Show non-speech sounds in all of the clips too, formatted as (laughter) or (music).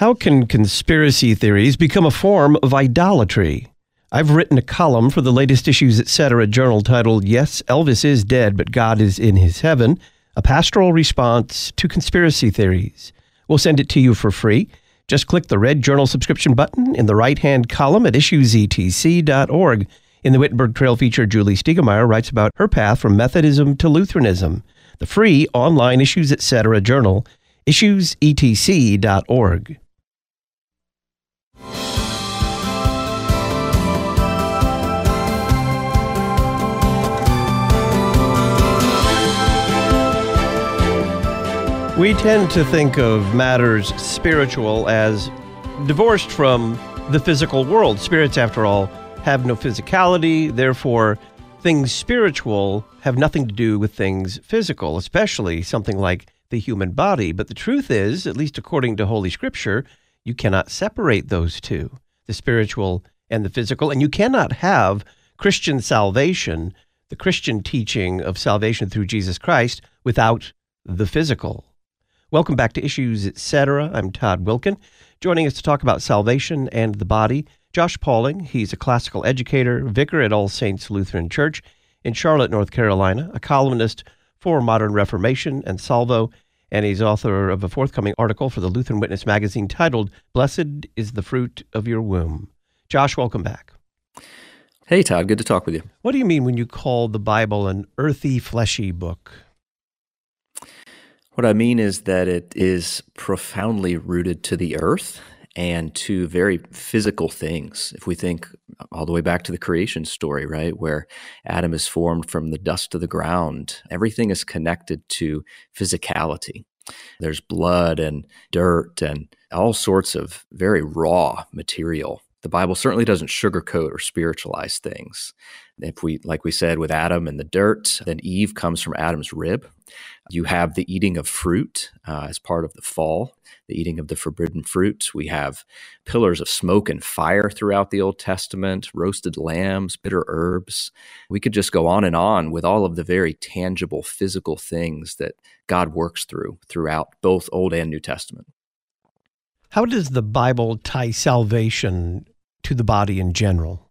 How can conspiracy theories become a form of idolatry? I've written a column for the latest issues, etc. journal titled Yes, Elvis is Dead, but God is in His Heaven, a pastoral response to conspiracy theories. We'll send it to you for free. Just click the red journal subscription button in the right hand column at issuesetc.org. In the Wittenberg Trail feature, Julie Stiegemeyer writes about her path from Methodism to Lutheranism. The free online Issues Etc. journal, issuesetc.org. We tend to think of matters spiritual as divorced from the physical world. Spirits, after all, have no physicality, therefore, things spiritual have nothing to do with things physical, especially something like the human body. But the truth is, at least according to Holy Scripture, you cannot separate those two, the spiritual and the physical, and you cannot have Christian salvation, the Christian teaching of salvation through Jesus Christ, without the physical. Welcome back to Issues Etc. I'm Todd Wilken. Joining us to talk about salvation and the body, Josh Pauling. He's a classical educator, vicar at All Saints Lutheran Church in Charlotte, North Carolina, a columnist for Modern Reformation and Salvo, and he's author of a forthcoming article for the Lutheran Witness magazine titled Blessed is the Fruit of Your Womb. Josh, welcome back. Hey, Todd. Good to talk with you. What do you mean when you call the Bible an earthy, fleshy book? What I mean is that it is profoundly rooted to the earth and to very physical things. If we think all the way back to the creation story, right, where Adam is formed from the dust of the ground, everything is connected to physicality. There's blood and dirt and all sorts of very raw material. The Bible certainly doesn't sugarcoat or spiritualize things. If we, like we said, with Adam and the dirt, then Eve comes from Adam's rib, you have the eating of fruit uh, as part of the fall, the eating of the forbidden fruit. We have pillars of smoke and fire throughout the Old Testament, roasted lambs, bitter herbs. We could just go on and on with all of the very tangible physical things that God works through throughout both Old and New Testament. How does the Bible tie salvation to the body in general?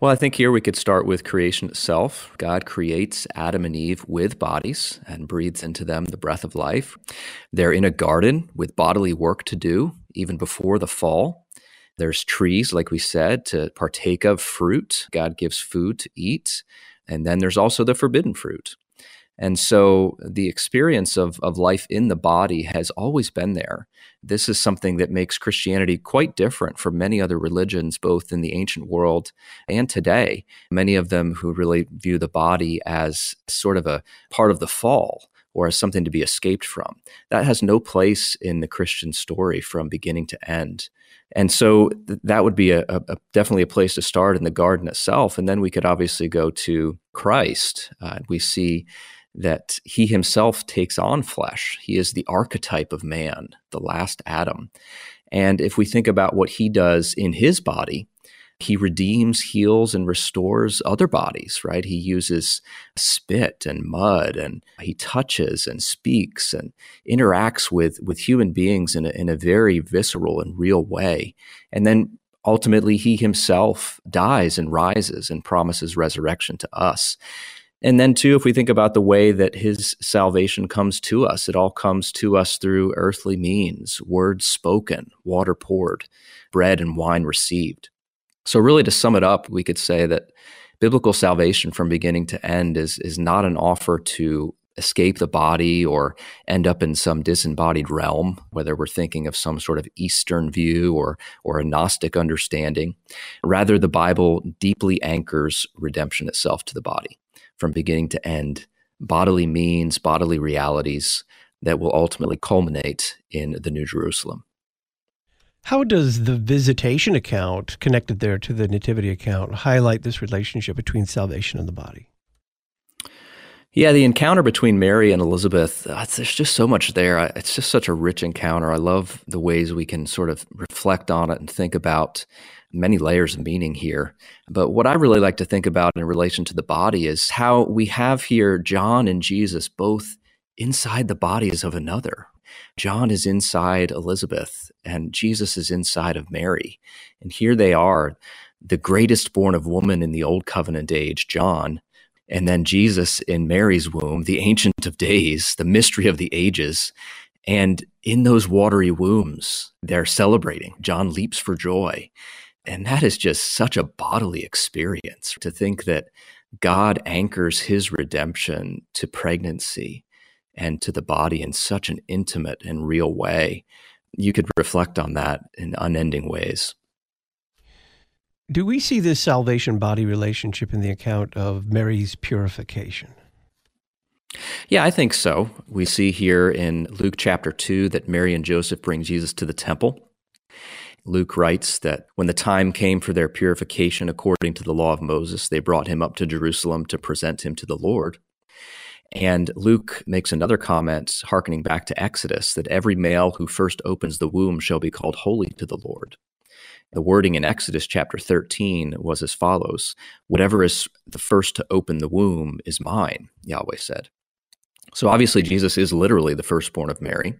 Well, I think here we could start with creation itself. God creates Adam and Eve with bodies and breathes into them the breath of life. They're in a garden with bodily work to do, even before the fall. There's trees, like we said, to partake of fruit. God gives food to eat. And then there's also the forbidden fruit. And so the experience of, of life in the body has always been there. This is something that makes Christianity quite different from many other religions, both in the ancient world and today. Many of them who really view the body as sort of a part of the fall or as something to be escaped from. That has no place in the Christian story from beginning to end. And so th- that would be a, a, definitely a place to start in the garden itself. And then we could obviously go to Christ. Uh, we see that he himself takes on flesh. He is the archetype of man, the last Adam. And if we think about what he does in his body, he redeems, heals, and restores other bodies, right? He uses spit and mud and he touches and speaks and interacts with, with human beings in a, in a very visceral and real way. And then ultimately, he himself dies and rises and promises resurrection to us. And then, too, if we think about the way that his salvation comes to us, it all comes to us through earthly means words spoken, water poured, bread and wine received. So, really, to sum it up, we could say that biblical salvation from beginning to end is, is not an offer to escape the body or end up in some disembodied realm, whether we're thinking of some sort of Eastern view or, or a Gnostic understanding. Rather, the Bible deeply anchors redemption itself to the body from beginning to end, bodily means, bodily realities that will ultimately culminate in the New Jerusalem. How does the visitation account connected there to the nativity account highlight this relationship between salvation and the body? Yeah, the encounter between Mary and Elizabeth, uh, there's just so much there. It's just such a rich encounter. I love the ways we can sort of reflect on it and think about many layers of meaning here. But what I really like to think about in relation to the body is how we have here John and Jesus both inside the bodies of another. John is inside Elizabeth and Jesus is inside of Mary. And here they are, the greatest born of woman in the old covenant age, John, and then Jesus in Mary's womb, the ancient of days, the mystery of the ages. And in those watery wombs, they're celebrating. John leaps for joy. And that is just such a bodily experience to think that God anchors his redemption to pregnancy and to the body in such an intimate and real way. You could reflect on that in unending ways. Do we see this salvation body relationship in the account of Mary's purification? Yeah, I think so. We see here in Luke chapter 2 that Mary and Joseph bring Jesus to the temple. Luke writes that when the time came for their purification according to the law of Moses, they brought him up to Jerusalem to present him to the Lord. And Luke makes another comment, hearkening back to Exodus, that every male who first opens the womb shall be called holy to the Lord. The wording in Exodus chapter 13 was as follows Whatever is the first to open the womb is mine, Yahweh said. So obviously, Jesus is literally the firstborn of Mary,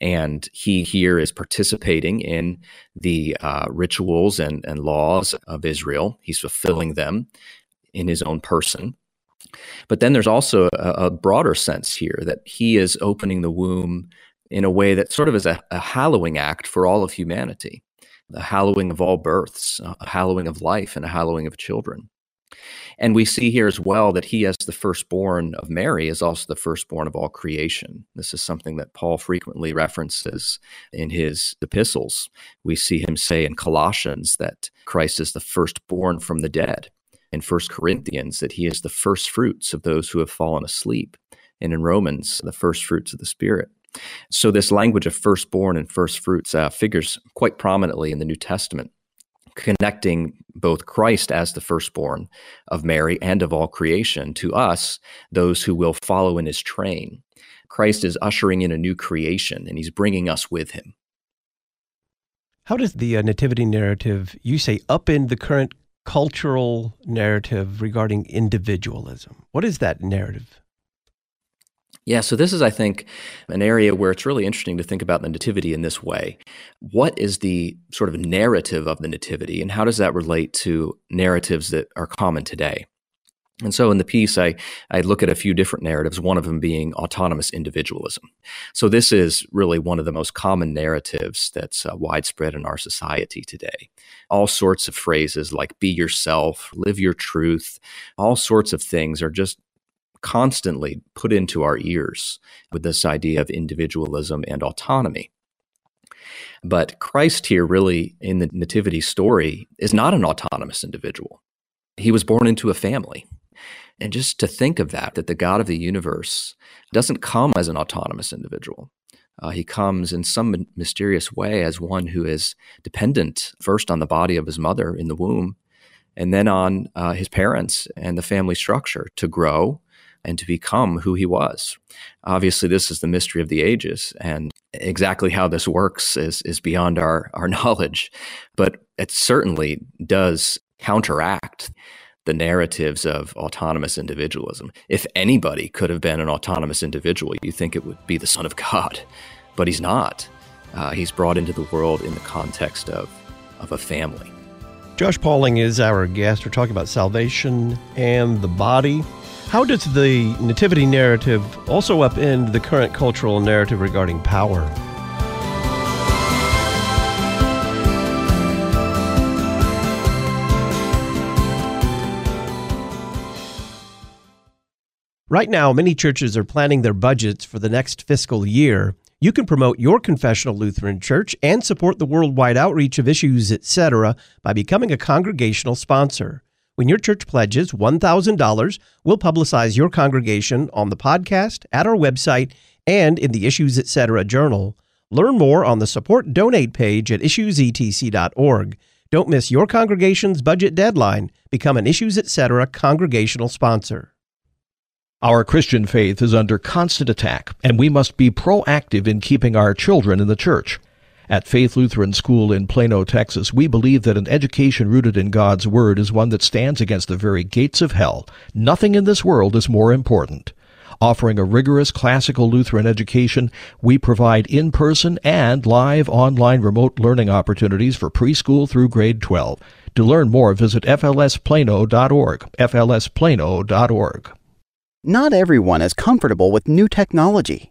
and he here is participating in the uh, rituals and, and laws of Israel. He's fulfilling them in his own person. But then there's also a, a broader sense here that he is opening the womb in a way that sort of is a, a hallowing act for all of humanity, the hallowing of all births, a hallowing of life, and a hallowing of children. And we see here as well that he, as the firstborn of Mary, is also the firstborn of all creation. This is something that Paul frequently references in his epistles. We see him say in Colossians that Christ is the firstborn from the dead. In 1 Corinthians, that he is the firstfruits of those who have fallen asleep. And in Romans, the firstfruits of the Spirit. So, this language of firstborn and firstfruits uh, figures quite prominently in the New Testament connecting both Christ as the firstborn of Mary and of all creation to us, those who will follow in his train. Christ is ushering in a new creation and he's bringing us with him. How does the uh, nativity narrative, you say, upend the current cultural narrative regarding individualism? What is that narrative? Yeah, so this is, I think, an area where it's really interesting to think about the Nativity in this way. What is the sort of narrative of the Nativity, and how does that relate to narratives that are common today? And so in the piece, I, I look at a few different narratives, one of them being autonomous individualism. So this is really one of the most common narratives that's uh, widespread in our society today. All sorts of phrases like be yourself, live your truth, all sorts of things are just constantly put into our ears with this idea of individualism and autonomy. But Christ here, really, in the Nativity story, is not an autonomous individual. He was born into a family. And just to think of that, that the God of the universe doesn't come as an autonomous individual. Uh, he comes in some mysterious way as one who is dependent first on the body of his mother in the womb, and then on uh, his parents and the family structure to grow and to become who he was. Obviously, this is the mystery of the ages, and exactly how this works is, is beyond our, our (laughs) knowledge, but it certainly does counteract the narratives of autonomous individualism. If anybody could have been an autonomous individual, you think it would be the Son of God, but he's not. Uh, he's brought into the world in the context of, of a family. Josh Pauling is our guest. We're talking about salvation and the body. How does the nativity narrative also upend the current cultural narrative regarding power? Right now, many churches are planning their budgets for the next fiscal year. You can promote your confessional Lutheran church and support the worldwide outreach of issues, etc., by becoming a congregational sponsor. When your church pledges $1,000, we'll publicize your congregation on the podcast, at our website, and in the Issues Etc. journal. Learn more on the support donate page at issuesetc.org. Don't miss your congregation's budget deadline. Become an Issues Etc. congregational sponsor. Our Christian faith is under constant attack, and we must be proactive in keeping our children in the church. At Faith Lutheran School in Plano, Texas, we believe that an education rooted in God's Word is one that stands against the very gates of hell. Nothing in this world is more important. Offering a rigorous classical Lutheran education, we provide in-person and live online remote learning opportunities for preschool through grade 12. To learn more, visit flsplano.org, flsplano.org. Not everyone is comfortable with new technology.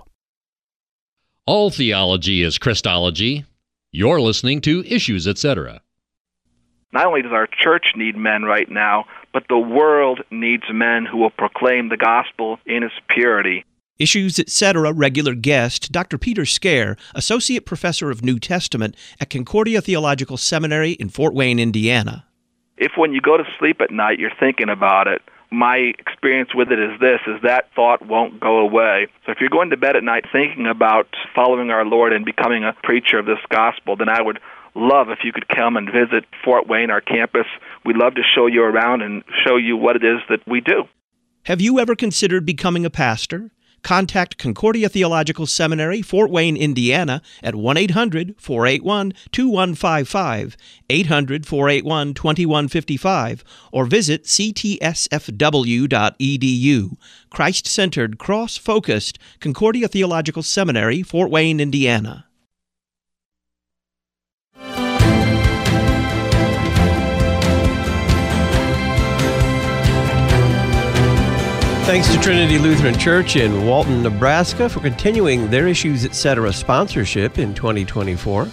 All theology is Christology. You're listening to Issues, etc. Not only does our church need men right now, but the world needs men who will proclaim the gospel in its purity. Issues, etc. regular guest, Dr. Peter Scaer, Associate Professor of New Testament at Concordia Theological Seminary in Fort Wayne, Indiana if when you go to sleep at night you're thinking about it, my experience with it is this is that thought won't go away. So if you're going to bed at night thinking about following our Lord and becoming a preacher of this gospel, then I would love if you could come and visit Fort Wayne, our campus. We'd love to show you around and show you what it is that we do. Have you ever considered becoming a pastor? Contact Concordia Theological Seminary, Fort Wayne, Indiana at 1 800 481 2155, 800 481 2155, or visit ctsfw.edu. Christ centered, cross focused Concordia Theological Seminary, Fort Wayne, Indiana. Thanks to Trinity Lutheran Church in Walton, Nebraska for continuing their Issues Etc. sponsorship in 2024.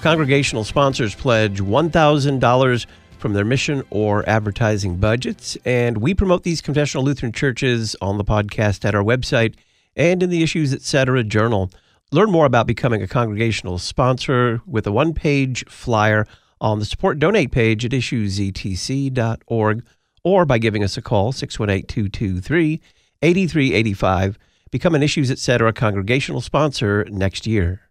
Congregational sponsors pledge $1,000 from their mission or advertising budgets, and we promote these confessional Lutheran churches on the podcast at our website and in the Issues Etc. journal. Learn more about becoming a congregational sponsor with a one page flyer on the support donate page at issuesetc.org or by giving us a call, 618 223 8385. Become an Issues Etc. Congregational sponsor next year.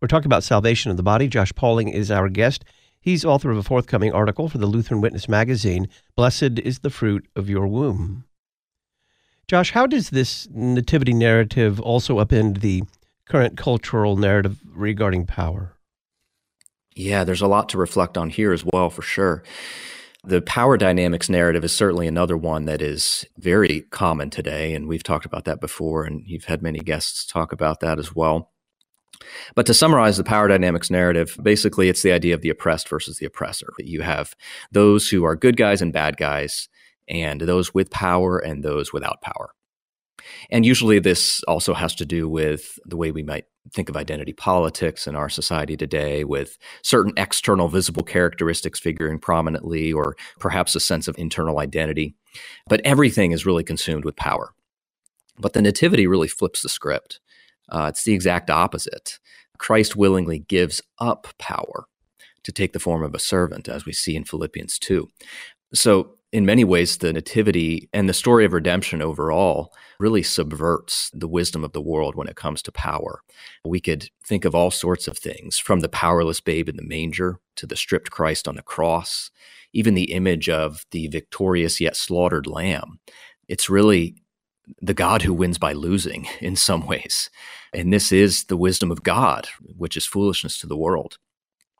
We're talking about salvation of the body. Josh Pauling is our guest. He's author of a forthcoming article for the Lutheran Witness magazine, Blessed is the Fruit of Your Womb. Josh, how does this nativity narrative also upend the current cultural narrative regarding power? Yeah, there's a lot to reflect on here as well, for sure. The power dynamics narrative is certainly another one that is very common today. And we've talked about that before, and you've had many guests talk about that as well. But to summarize the power dynamics narrative, basically it's the idea of the oppressed versus the oppressor. You have those who are good guys and bad guys, and those with power and those without power. And usually this also has to do with the way we might think of identity politics in our society today, with certain external visible characteristics figuring prominently, or perhaps a sense of internal identity. But everything is really consumed with power. But the Nativity really flips the script. Uh, it's the exact opposite. Christ willingly gives up power to take the form of a servant, as we see in Philippians 2. So in many ways, the Nativity and the story of redemption overall really subverts the wisdom of the world when it comes to power. We could think of all sorts of things from the powerless babe in the manger to the stripped Christ on the cross, even the image of the victorious yet slaughtered lamb. It's really the God who wins by losing (laughs) in some ways. And this is the wisdom of God, which is foolishness to the world.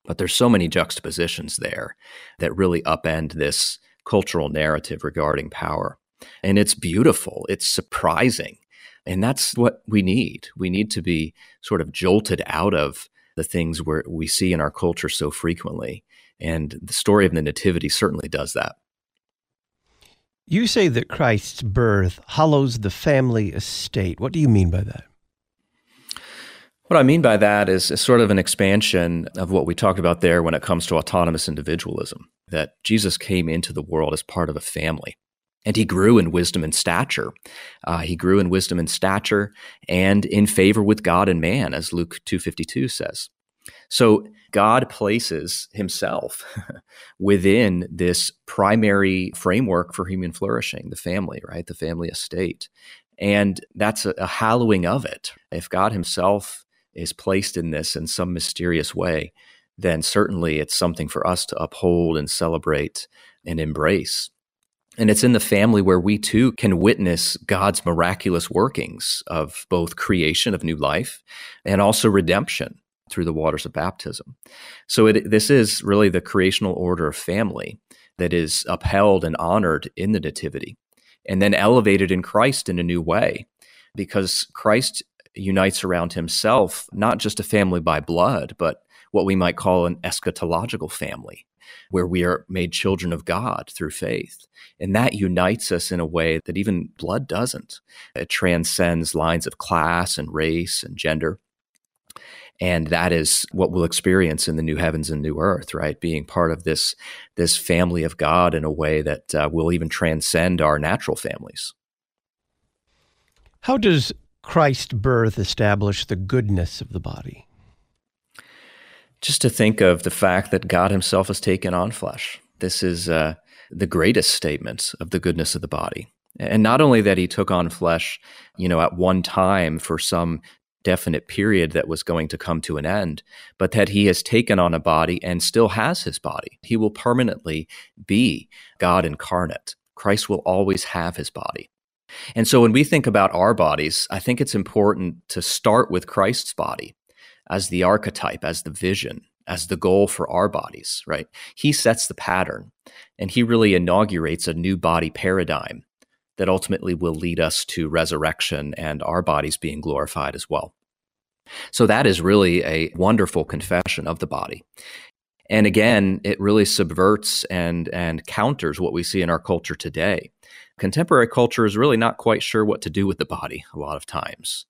But there's so many juxtapositions there that really upend this cultural narrative regarding power. And it's beautiful, it's surprising. And that's what we need. We need to be sort of jolted out of the things where we see in our culture so frequently. And the story of the Nativity certainly does that. You say that Christ's birth hollows the family estate. What do you mean by that? What I mean by that is, sort of an expansion of what we talked about there when it comes to autonomous individualism, that Jesus came into the world as part of a family. And he grew in wisdom and stature. Uh, he grew in wisdom and stature and in favor with God and man, as Luke 2.52 says. So God places himself (laughs) within this primary framework for human flourishing, the family, right? The family estate. And that's a, a hallowing of it. If God Himself is placed in this in some mysterious way, then certainly it's something for us to uphold and celebrate and embrace. And it's in the family where we too can witness God's miraculous workings of both creation of new life and also redemption through the waters of baptism. So it, this is really the creational order of family that is upheld and honored in the Nativity and then elevated in Christ in a new way because Christ unites around himself not just a family by blood, but what we might call an eschatological family, where we are made children of God through faith. And that unites us in a way that even blood doesn't. It transcends lines of class and race and gender. And that is what we'll experience in the new heavens and new earth, right? Being part of this, this family of God in a way that uh, will even transcend our natural families. How does Christ's birth establish the goodness of the body? Just to think of the fact that God Himself has taken on flesh. This is uh, the greatest statement of the goodness of the body. And not only that He took on flesh, you know, at one time for some definite period that was going to come to an end, but that he has taken on a body and still has his body. He will permanently be God incarnate. Christ will always have his body. And so when we think about our bodies, I think it's important to start with Christ's body as the archetype, as the vision, as the goal for our bodies, right? He sets the pattern and he really inaugurates a new body paradigm that ultimately will lead us to resurrection and our bodies being glorified as well. So that is really a wonderful confession of the body. And again, it really subverts and and counters what we see in our culture today. Contemporary culture is really not quite sure what to do with the body a lot of times.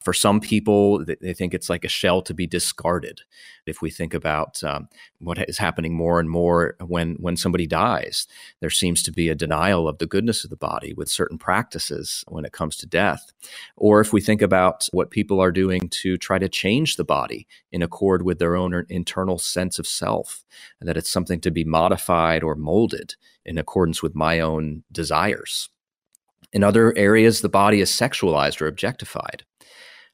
For some people, they think it's like a shell to be discarded. If we think about um, what is happening more and more when when somebody dies, there seems to be a denial of the goodness of the body with certain practices when it comes to death. Or if we think about what people are doing to try to change the body in accord with their own internal sense of self, that it's something to be modified or molded in accordance with my own desires. In other areas, the body is sexualized or objectified.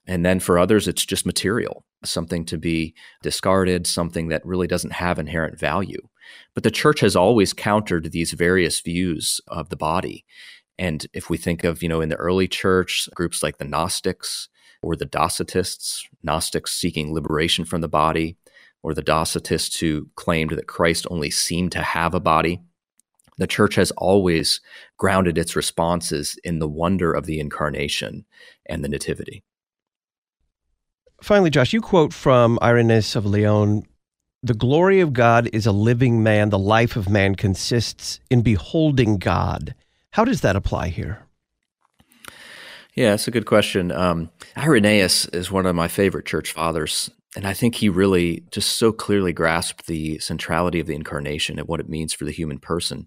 And then for others, it's just material, something to be discarded, something that really doesn't have inherent value. But the church has always countered these various views of the body. And if we think of, you know, in the early church, groups like the Gnostics or the Docetists, Gnostics seeking liberation from the body, or the Docetists who claimed that Christ only seemed to have a body, the church has always grounded its responses in the wonder of the incarnation and the nativity. Finally, Josh, you quote from Irenaeus of Lyon The glory of God is a living man. The life of man consists in beholding God. How does that apply here? Yeah, that's a good question. Um, Irenaeus is one of my favorite church fathers. And I think he really just so clearly grasped the centrality of the incarnation and what it means for the human person.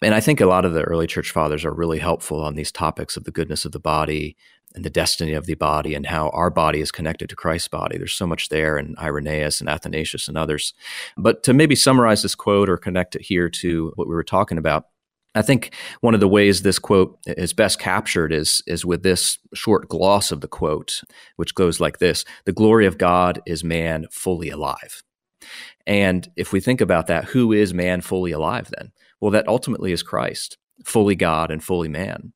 And I think a lot of the early church fathers are really helpful on these topics of the goodness of the body and the destiny of the body and how our body is connected to Christ's body. There's so much there in Irenaeus and Athanasius and others. But to maybe summarize this quote or connect it here to what we were talking about, I think one of the ways this quote is best captured is, is with this short gloss of the quote, which goes like this The glory of God is man fully alive. And if we think about that, who is man fully alive then? Well, that ultimately is Christ, fully God and fully man.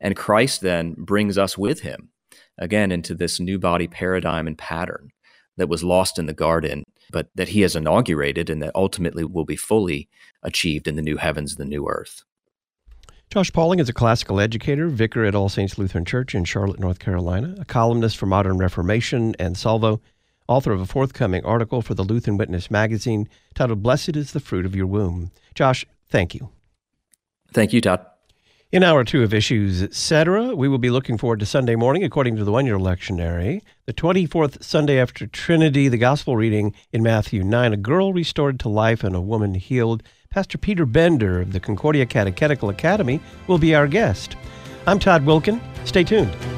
And Christ then brings us with him again into this new body paradigm and pattern that was lost in the garden, but that he has inaugurated and that ultimately will be fully achieved in the new heavens and the new earth. Josh Pauling is a classical educator, vicar at All Saints Lutheran Church in Charlotte, North Carolina, a columnist for Modern Reformation and Salvo, author of a forthcoming article for the Lutheran Witness magazine titled Blessed is the Fruit of Your Womb. Josh, thank you. Thank you, Todd. In hour two of Issues, etc., we will be looking forward to Sunday morning, according to the one year lectionary, the 24th Sunday after Trinity, the gospel reading in Matthew 9, a girl restored to life and a woman healed. Pastor Peter Bender of the Concordia Catechetical Academy will be our guest. I'm Todd Wilken. Stay tuned.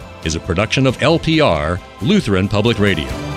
is a production of LPR, Lutheran Public Radio.